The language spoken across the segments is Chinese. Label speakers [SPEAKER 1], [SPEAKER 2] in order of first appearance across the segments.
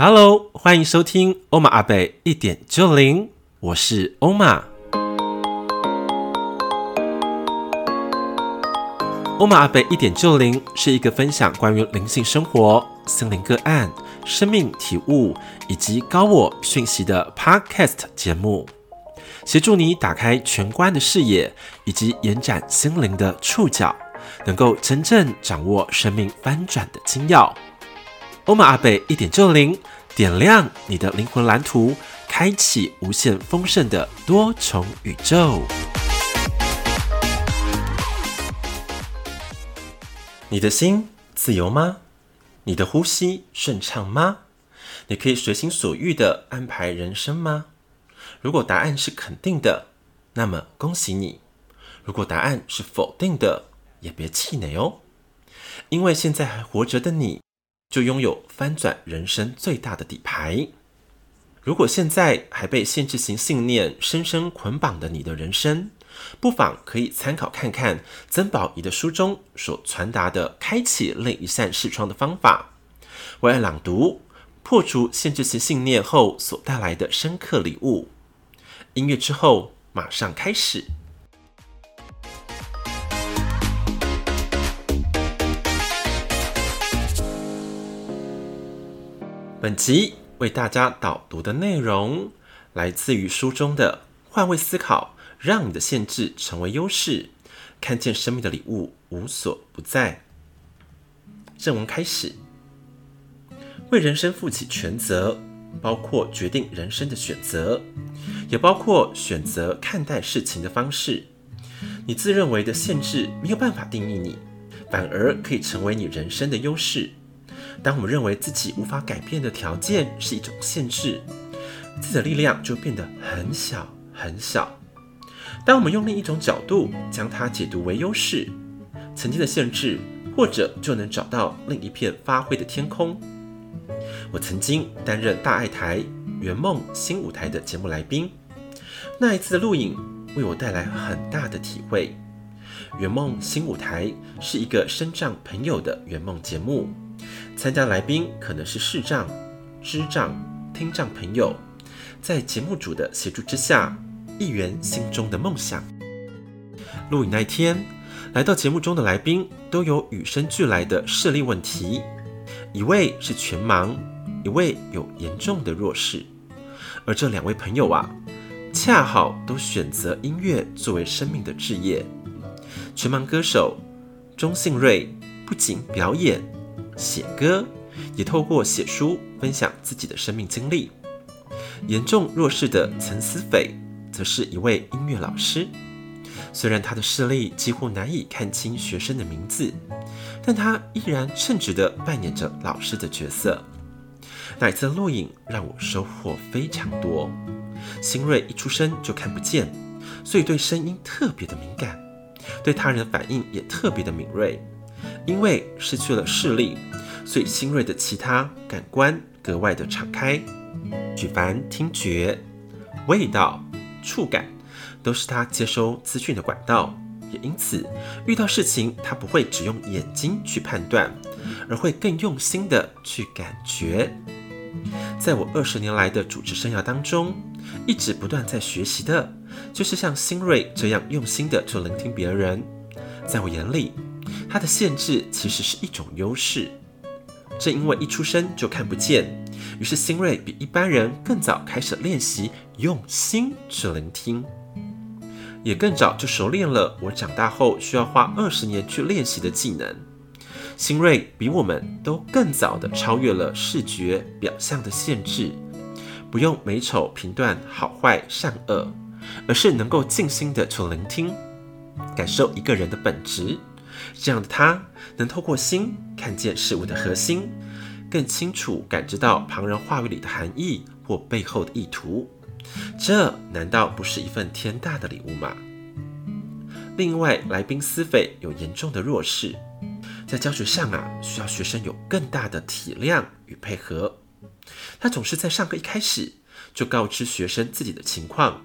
[SPEAKER 1] Hello，欢迎收听欧玛阿贝一点就灵，我是欧玛。欧玛阿贝一点就灵是一个分享关于灵性生活、心灵个案、生命体悟以及高我讯息的 Podcast 节目，协助你打开全观的视野以及延展心灵的触角，能够真正掌握生命翻转的精要。欧玛阿贝一点就灵，点亮你的灵魂蓝图，开启无限丰盛的多重宇宙。你的心自由吗？你的呼吸顺畅吗？你可以随心所欲的安排人生吗？如果答案是肯定的，那么恭喜你；如果答案是否定的，也别气馁哦，因为现在还活着的你。就拥有翻转人生最大的底牌。如果现在还被限制型信念深深捆绑的你的人生，不妨可以参考看看曾宝仪的书中所传达的开启另一扇视窗的方法。为爱朗读，破除限制性信念后所带来的深刻礼物。音乐之后，马上开始。本集为大家导读的内容来自于书中的《换位思考，让你的限制成为优势，看见生命的礼物无所不在》。正文开始，为人生负起全责，包括决定人生的选择，也包括选择看待事情的方式。你自认为的限制没有办法定义你，反而可以成为你人生的优势。当我们认为自己无法改变的条件是一种限制，自己的力量就变得很小很小。当我们用另一种角度将它解读为优势，曾经的限制或者就能找到另一片发挥的天空。我曾经担任大爱台圆梦新舞台的节目来宾，那一次的录影为我带来很大的体会。圆梦新舞台是一个身障朋友的圆梦节目。参加来宾可能是视障、肢障、听障朋友，在节目组的协助之下，一圆心中的梦想。录影那天，来到节目中的来宾都有与生俱来的视力问题，一位是全盲，一位有严重的弱视。而这两位朋友啊，恰好都选择音乐作为生命的志业。全盲歌手钟信瑞不仅表演。写歌，也透过写书分享自己的生命经历。严重弱视的陈思斐，则是一位音乐老师。虽然他的视力几乎难以看清学生的名字，但他依然称职地扮演着老师的角色。那一次录影让我收获非常多。新锐一出生就看不见，所以对声音特别的敏感，对他人的反应也特别的敏锐。因为失去了视力，所以新锐的其他感官格外的敞开，举凡听觉、味道、触感，都是他接收资讯的管道。也因此，遇到事情他不会只用眼睛去判断，而会更用心的去感觉。在我二十年来的主持生涯当中，一直不断在学习的，就是像新锐这样用心的去聆听别人。在我眼里。它的限制其实是一种优势，正因为一出生就看不见，于是新锐比一般人更早开始练习用心去聆听，也更早就熟练了我长大后需要花二十年去练习的技能。新锐比我们都更早的超越了视觉表象的限制，不用美丑评断好坏善恶，而是能够静心地去聆听，感受一个人的本质。这样的他能透过心看见事物的核心，更清楚感知到旁人话语里的含义或背后的意图。这难道不是一份天大的礼物吗？另外，来宾思斐有严重的弱势，在教学上啊，需要学生有更大的体谅与配合。他总是在上课一开始就告知学生自己的情况，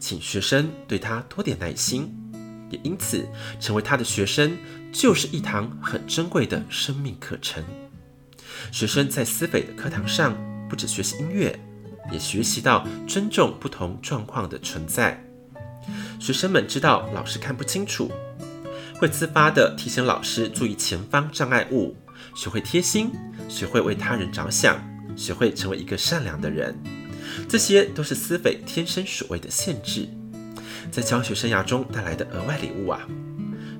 [SPEAKER 1] 请学生对他多点耐心。也因此，成为他的学生就是一堂很珍贵的生命课程。学生在思斐的课堂上不止学习音乐，也学习到尊重不同状况的存在。学生们知道老师看不清楚，会自发地提醒老师注意前方障碍物，学会贴心，学会为他人着想，学会成为一个善良的人。这些都是思斐天生所谓的限制，在教学生涯中带来的额外礼物啊！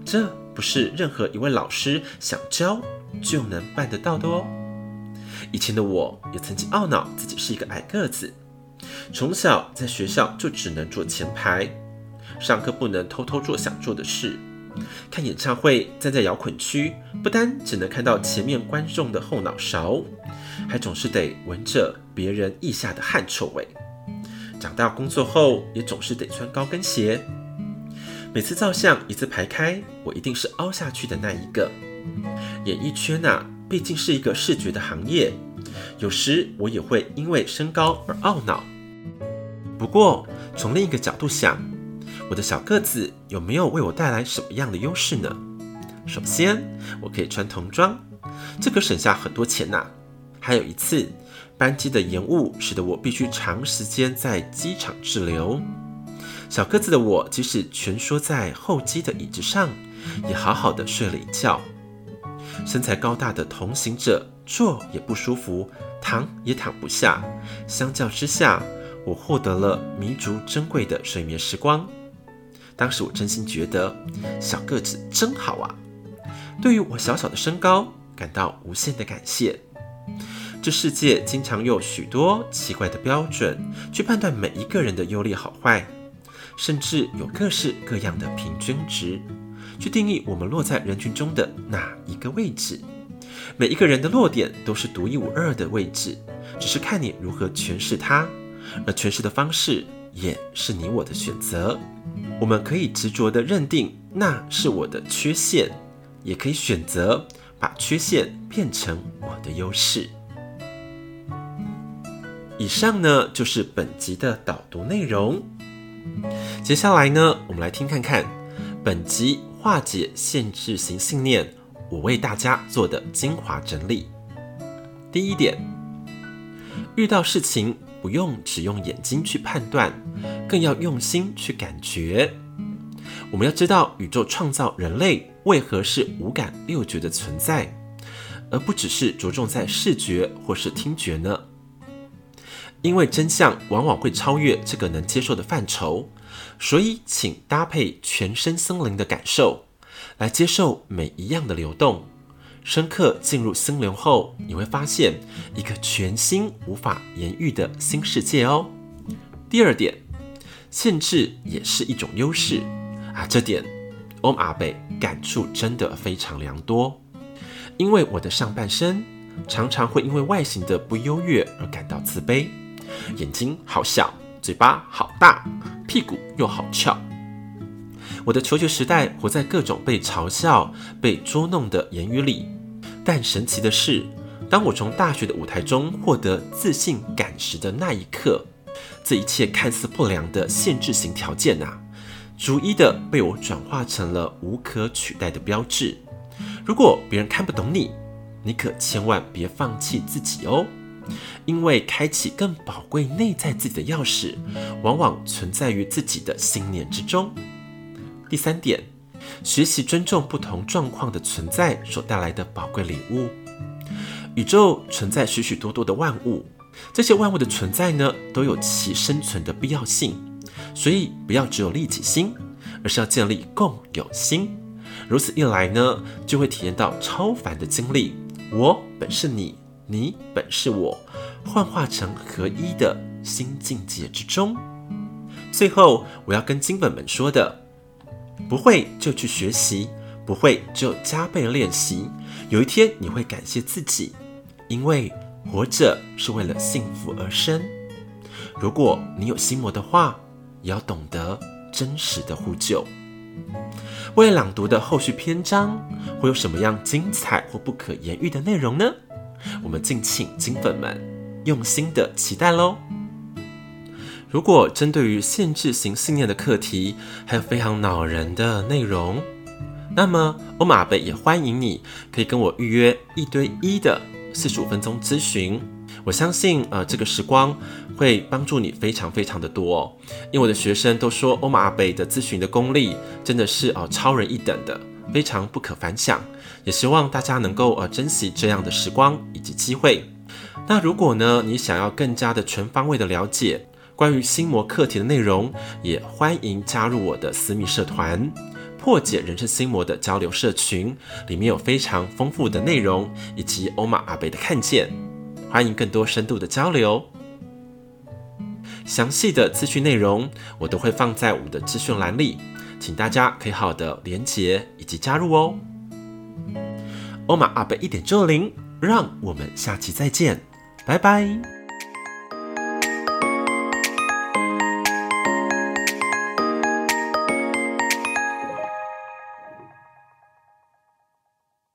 [SPEAKER 1] 这不是任何一位老师想教就能办得到的哦。以前的我也曾经懊恼自己是一个矮个子，从小在学校就只能坐前排。上课不能偷偷做想做的事，看演唱会站在摇滚区，不单只能看到前面观众的后脑勺，还总是得闻着别人腋下的汗臭味。长大工作后，也总是得穿高跟鞋。每次照相一字排开，我一定是凹下去的那一个。演艺圈啊，毕竟是一个视觉的行业，有时我也会因为身高而懊恼。不过从另一个角度想，我的小个子有没有为我带来什么样的优势呢？首先，我可以穿童装，这可省下很多钱呐。还有一次，班机的延误使得我必须长时间在机场滞留。小个子的我，即使蜷缩在候机的椅子上，也好好的睡了一觉。身材高大的同行者坐也不舒服，躺也躺不下。相较之下，我获得了弥足珍贵的睡眠时光。当时我真心觉得小个子真好啊，对于我小小的身高感到无限的感谢。这世界经常用许多奇怪的标准去判断每一个人的优劣好坏，甚至有各式各样的平均值去定义我们落在人群中的哪一个位置。每一个人的落点都是独一无二的位置，只是看你如何诠释它，而诠释的方式也是你我的选择。我们可以执着地认定那是我的缺陷，也可以选择把缺陷变成我的优势。以上呢，就是本集的导读内容。接下来呢，我们来听看看本集化解限制型信念，我为大家做的精华整理。第一点，遇到事情，不用只用眼睛去判断，更要用心去感觉。我们要知道，宇宙创造人类为何是五感六觉的存在，而不只是着重在视觉或是听觉呢？因为真相往往会超越这个能接受的范畴，所以请搭配全身森林的感受，来接受每一样的流动。深刻进入心流后，你会发现一个全新、无法言喻的新世界哦。第二点，限制也是一种优势啊，这点欧阿贝感触真的非常良多。因为我的上半身常常会因为外形的不优越而感到自卑，眼睛好小，嘴巴好大，屁股又好翘。我的求学时代活在各种被嘲笑、被捉弄的言语里。但神奇的是，当我从大学的舞台中获得自信感时的那一刻，这一切看似不良的限制型条件啊，逐一的被我转化成了无可取代的标志。如果别人看不懂你，你可千万别放弃自己哦，因为开启更宝贵内在自己的钥匙，往往存在于自己的信念之中。第三点。学习尊重不同状况的存在所带来的宝贵礼物。宇宙存在许许多多的万物，这些万物的存在呢，都有其生存的必要性。所以不要只有利己心，而是要建立共有心。如此一来呢，就会体验到超凡的经历。我本是你，你本是我，幻化成合一的新境界之中。最后，我要跟金粉们说的。不会就去学习，不会就加倍练习。有一天你会感谢自己，因为活着是为了幸福而生。如果你有心魔的话，也要懂得真实的呼救。为了朗读的后续篇章会有什么样精彩或不可言喻的内容呢？我们敬请金粉们用心的期待喽。如果针对于限制型信念的课题还有非常恼人的内容，那么欧玛贝也欢迎你可以跟我预约一对一的四十五分钟咨询，我相信，呃，这个时光会帮助你非常非常的多哦。因为我的学生都说，欧玛 ㄚ 贝的咨询的功力真的是哦超人一等的，非常不可反响。也希望大家能够呃珍惜这样的时光以及机会。那如果呢，你想要更加的全方位的了解关于心魔课题的内容，也欢迎加入我的私密社团“破解人生心魔”的交流社群，里面有非常丰富的内容以及欧玛阿贝的看见。欢迎更多深度的交流，详细的资讯内容我都会放在我们的资讯栏里，请大家可以好的连接以及加入哦。欧玛阿贝一点就零，让我们下期再见，拜拜。